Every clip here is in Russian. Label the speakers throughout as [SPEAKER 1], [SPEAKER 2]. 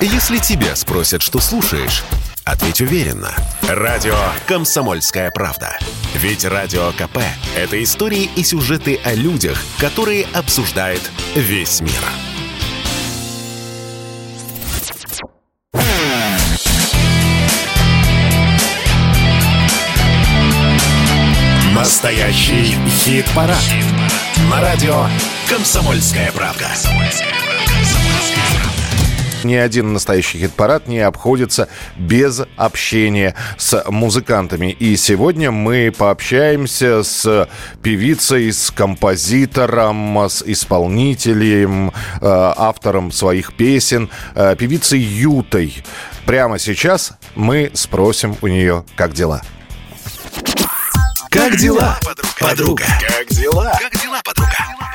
[SPEAKER 1] Если тебя спросят, что слушаешь, ответь уверенно. Радио «Комсомольская правда». Ведь Радио КП – это истории и сюжеты о людях, которые обсуждает весь мир. Настоящий хит-парад. На радио «Комсомольская правда».
[SPEAKER 2] Ни один настоящий хит-парад не обходится без общения с музыкантами. И сегодня мы пообщаемся с певицей, с композитором, с исполнителем, э, автором своих песен, э, певицей Ютой. Прямо сейчас мы спросим у нее, как дела.
[SPEAKER 1] Как дела, подруга? Как дела? Как дела, подруга?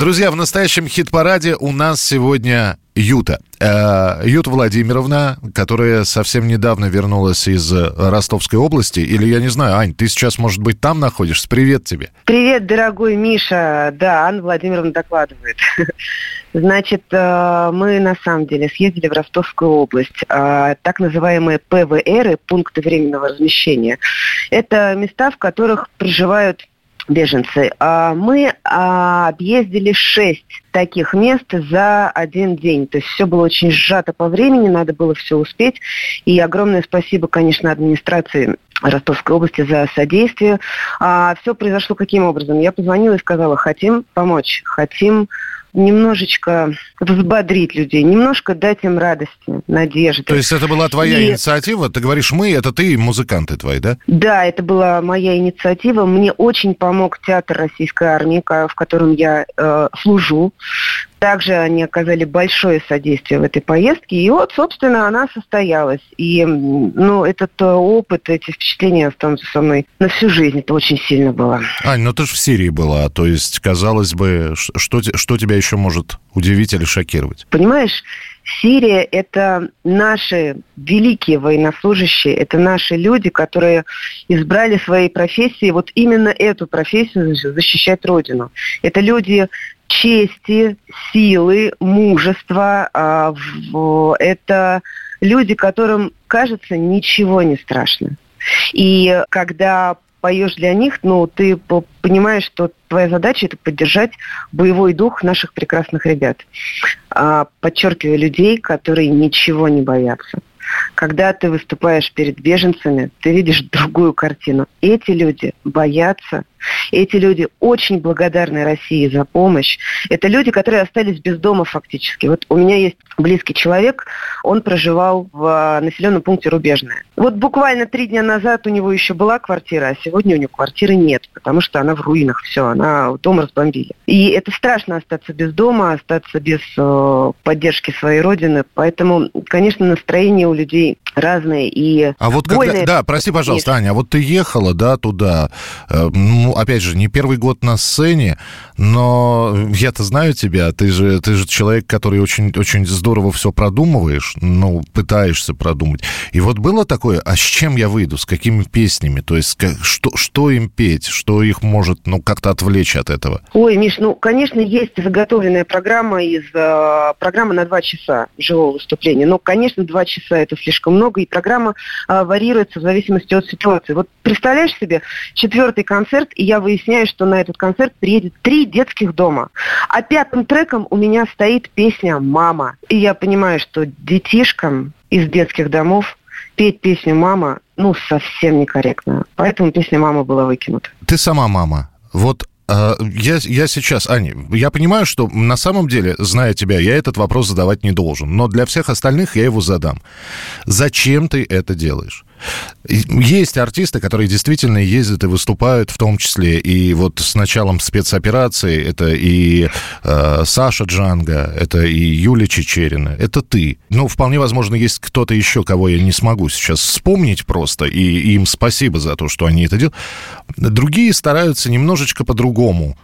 [SPEAKER 2] Друзья, в настоящем хит-параде у нас сегодня Юта. Э, Юта Владимировна, которая совсем недавно вернулась из Ростовской области. Или я не знаю, Ань, ты сейчас, может быть, там находишься? Привет тебе.
[SPEAKER 3] Привет, дорогой Миша. Да, Анна Владимировна докладывает. Значит, э, мы на самом деле съездили в Ростовскую область. Э, так называемые ПВР, пункты временного размещения. Это места, в которых проживают беженцы. А мы а, объездили шесть таких мест за один день. То есть все было очень сжато по времени, надо было все успеть. И огромное спасибо, конечно, администрации Ростовской области за содействие. А все произошло каким образом? Я позвонила и сказала, хотим помочь, хотим немножечко взбодрить людей, немножко дать им радости, надежды.
[SPEAKER 2] То есть это была твоя и... инициатива? Ты говоришь «мы», это ты и музыканты твои, да?
[SPEAKER 3] Да, это была моя инициатива. Мне очень помог театр Российской Армии, в котором я э, служу. Также они оказали большое содействие в этой поездке. И вот, собственно, она состоялась. И ну, этот э, опыт, эти впечатления останутся со мной на всю жизнь. Это очень сильно было.
[SPEAKER 2] Ань, ну ты же в Сирии была. То есть, казалось бы, что, что тебя еще может удивить или шокировать?
[SPEAKER 3] Понимаешь, Сирия – это наши великие военнослужащие, это наши люди, которые избрали своей профессией вот именно эту профессию защищать Родину. Это люди чести, силы, мужества. А, это люди, которым, кажется, ничего не страшно. И когда поешь для них, ну, ты понимаешь, что твоя задача это поддержать боевой дух наших прекрасных ребят. А, подчеркиваю, людей, которые ничего не боятся. Когда ты выступаешь перед беженцами, ты видишь другую картину. Эти люди боятся, эти люди очень благодарны России за помощь. Это люди, которые остались без дома фактически. Вот у меня есть близкий человек, он проживал в а, населенном пункте Рубежное. Вот буквально три дня назад у него еще была квартира, а сегодня у него квартиры нет, потому что она в руинах, все, она дом разбомбили. И это страшно остаться без дома, остаться без э, поддержки своей родины, поэтому, конечно, настроение у людей разные и
[SPEAKER 2] А вот когда, да, прости, пожалуйста, Аня, а вот ты ехала, да, туда, э, ну, опять же, не первый год на сцене, но я-то знаю тебя, ты же, ты же человек, который очень, очень здорово все продумываешь, ну, пытаешься продумать. И вот было такое, а с чем я выйду, с какими песнями, то есть как, что, что им петь, что их может, ну, как-то отвлечь от этого?
[SPEAKER 3] Ой, Миш, ну, конечно, есть заготовленная программа из э, программы на два часа живого выступления, но, конечно, два часа это слишком много, и программа э, варьируется в зависимости от ситуации. Вот представляешь себе, четвертый концерт, и я выясняю, что на этот концерт приедет три детских дома. А пятым треком у меня стоит песня «Мама». И я понимаю, что детишкам из детских домов петь песню «Мама» ну, совсем некорректно. Поэтому песня «Мама» была выкинута.
[SPEAKER 2] Ты сама мама. Вот я, я сейчас, Аня, я понимаю, что на самом деле, зная тебя, я этот вопрос задавать не должен, но для всех остальных я его задам. Зачем ты это делаешь? Есть артисты, которые действительно ездят и выступают, в том числе и вот с началом спецоперации, это и э, Саша Джанга, это и Юлия Чечерина, это ты. Ну, вполне возможно, есть кто-то еще, кого я не смогу сейчас вспомнить просто, и им спасибо за то, что они это делают. Другие стараются немножечко по-другому.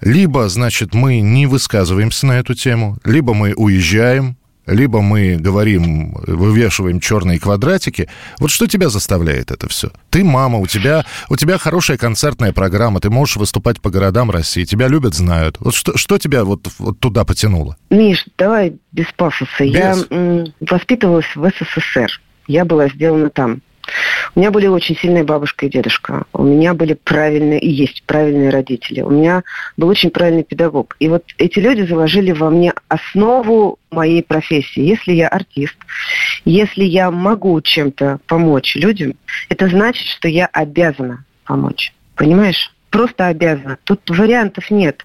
[SPEAKER 2] Либо, значит, мы не высказываемся на эту тему, либо мы уезжаем, либо мы говорим, вывешиваем черные квадратики. Вот что тебя заставляет это все? Ты мама, у тебя, у тебя хорошая концертная программа, ты можешь выступать по городам России, тебя любят, знают. Вот что, что тебя вот, вот туда потянуло?
[SPEAKER 3] Миш, давай без пафоса. Без. Я м, воспитывалась в СССР. Я была сделана там. У меня были очень сильные бабушка и дедушка. У меня были правильные и есть правильные родители. У меня был очень правильный педагог. И вот эти люди заложили во мне основу моей профессии. Если я артист, если я могу чем-то помочь людям, это значит, что я обязана помочь. Понимаешь? Просто обязана. Тут вариантов нет.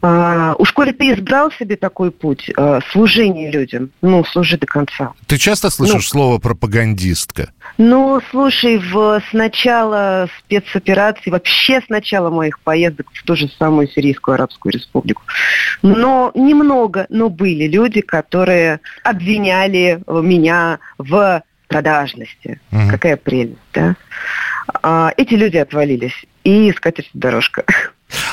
[SPEAKER 3] А, уж коли ты избрал себе такой путь, а, служение людям, ну, служи до конца.
[SPEAKER 2] Ты часто слышишь ну, слово пропагандистка?
[SPEAKER 3] Ну, слушай, в, с начала спецоперации, вообще с начала моих поездок в ту же самую Сирийскую Арабскую Республику, но немного, но были люди, которые обвиняли меня в продажности. Угу. Какая прелесть, да? А, эти люди отвалились. И скатерть дорожка.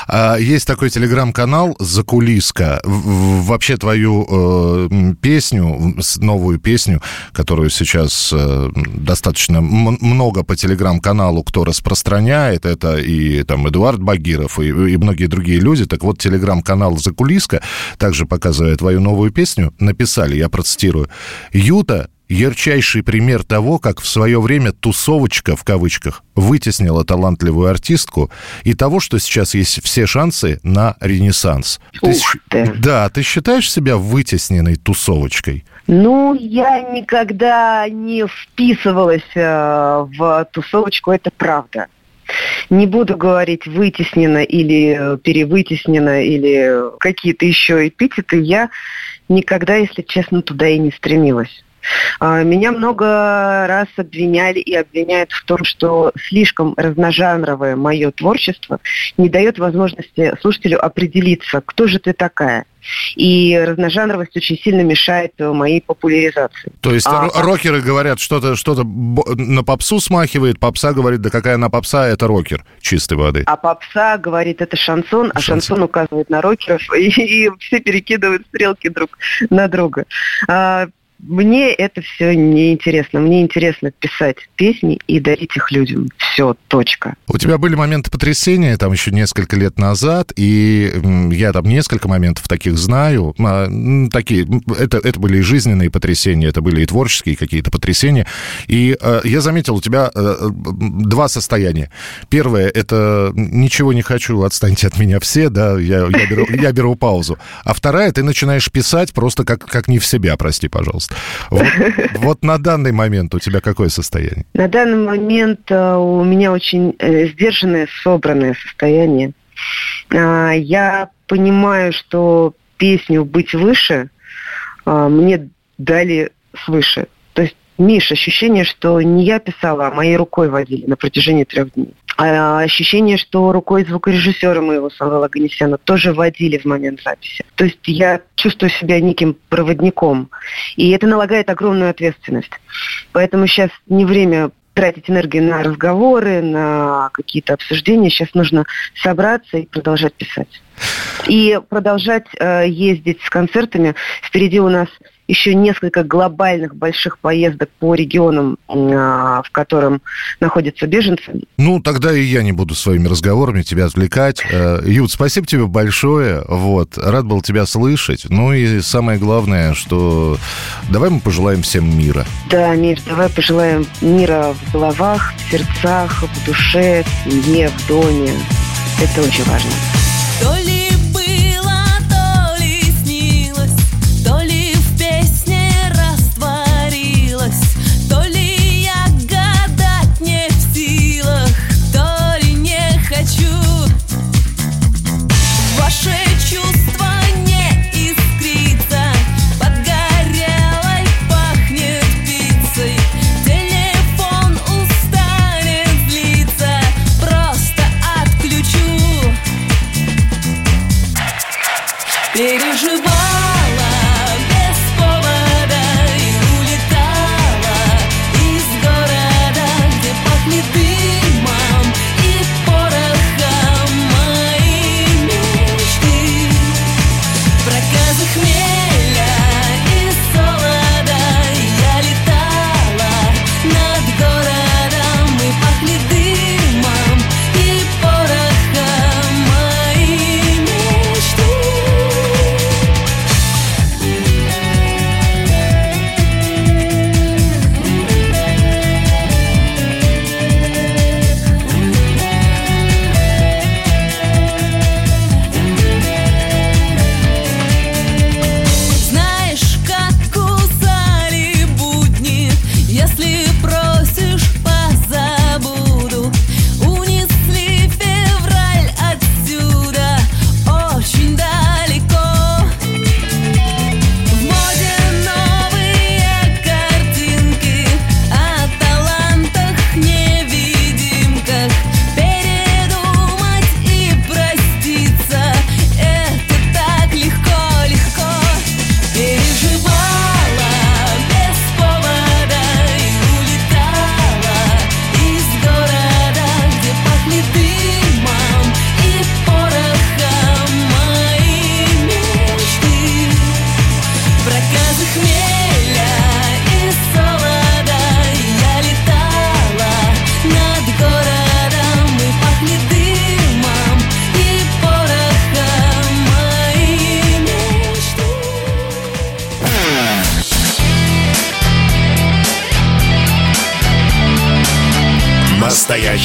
[SPEAKER 2] А, есть такой телеграм-канал «Закулиска». Вообще твою э, песню, новую песню, которую сейчас э, достаточно много по телеграм-каналу кто распространяет, это и там Эдуард Багиров, и, и многие другие люди. Так вот, телеграм-канал «Закулиска» также показывает твою новую песню. Написали, я процитирую, «Юта ярчайший пример того, как в свое время «тусовочка» в кавычках вытеснила талантливую артистку и того, что сейчас есть все шансы на ренессанс.
[SPEAKER 3] Ух ты,
[SPEAKER 2] ты. Да, ты считаешь себя вытесненной тусовочкой?
[SPEAKER 3] Ну, я никогда не вписывалась э, в тусовочку, это правда. Не буду говорить вытеснено или перевытеснено или какие-то еще эпитеты. Я никогда, если честно, туда и не стремилась. А, меня много раз обвиняли и обвиняют в том, что слишком разножанровое мое творчество не дает возможности слушателю определиться, кто же ты такая. И разножанровость очень сильно мешает моей популяризации.
[SPEAKER 2] То есть а, рокеры говорят, что-то что на попсу смахивает, попса говорит, да какая она попса, это рокер чистой воды.
[SPEAKER 3] А попса говорит, это шансон, а шансон, шансон указывает на рокеров, и, и все перекидывают стрелки друг на друга. А, мне это все не интересно. Мне интересно писать песни и дарить их людям. Все, точка.
[SPEAKER 2] У тебя были моменты потрясения там еще несколько лет назад, и я там несколько моментов таких знаю. А, такие, это, это были и жизненные потрясения, это были и творческие какие-то потрясения. И э, я заметил, у тебя э, два состояния. Первое, это ничего не хочу, отстаньте от меня все, да, я, я, беру, я беру паузу. А вторая, ты начинаешь писать просто как, как не в себя, прости, пожалуйста. Вот, вот на данный момент у тебя какое состояние?
[SPEAKER 3] На данный момент э, у меня очень э, сдержанное, собранное состояние. А, я понимаю, что песню «Быть выше» а, мне дали свыше. То есть, Миш, ощущение, что не я писала, а моей рукой водили на протяжении трех дней. А ощущение, что рукой звукорежиссера моего Самвела Ганесяна тоже водили в момент записи. То есть я чувствую себя неким проводником. И это налагает огромную ответственность. Поэтому сейчас не время тратить энергию на разговоры, на какие-то обсуждения. Сейчас нужно собраться и продолжать писать. И продолжать э, ездить с концертами. Впереди у нас еще несколько глобальных больших поездок по регионам, а, в котором находятся беженцы.
[SPEAKER 2] Ну, тогда и я не буду своими разговорами тебя отвлекать. Э, Ют, спасибо тебе большое. Вот, рад был тебя слышать. Ну и самое главное, что давай мы пожелаем всем мира.
[SPEAKER 3] Да, Мир, давай пожелаем мира в головах, в сердцах, в душе, в семье, в доме. Это очень важно. То ли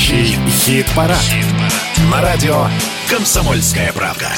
[SPEAKER 1] Настоящий хит-парад. На радио «Комсомольская правда».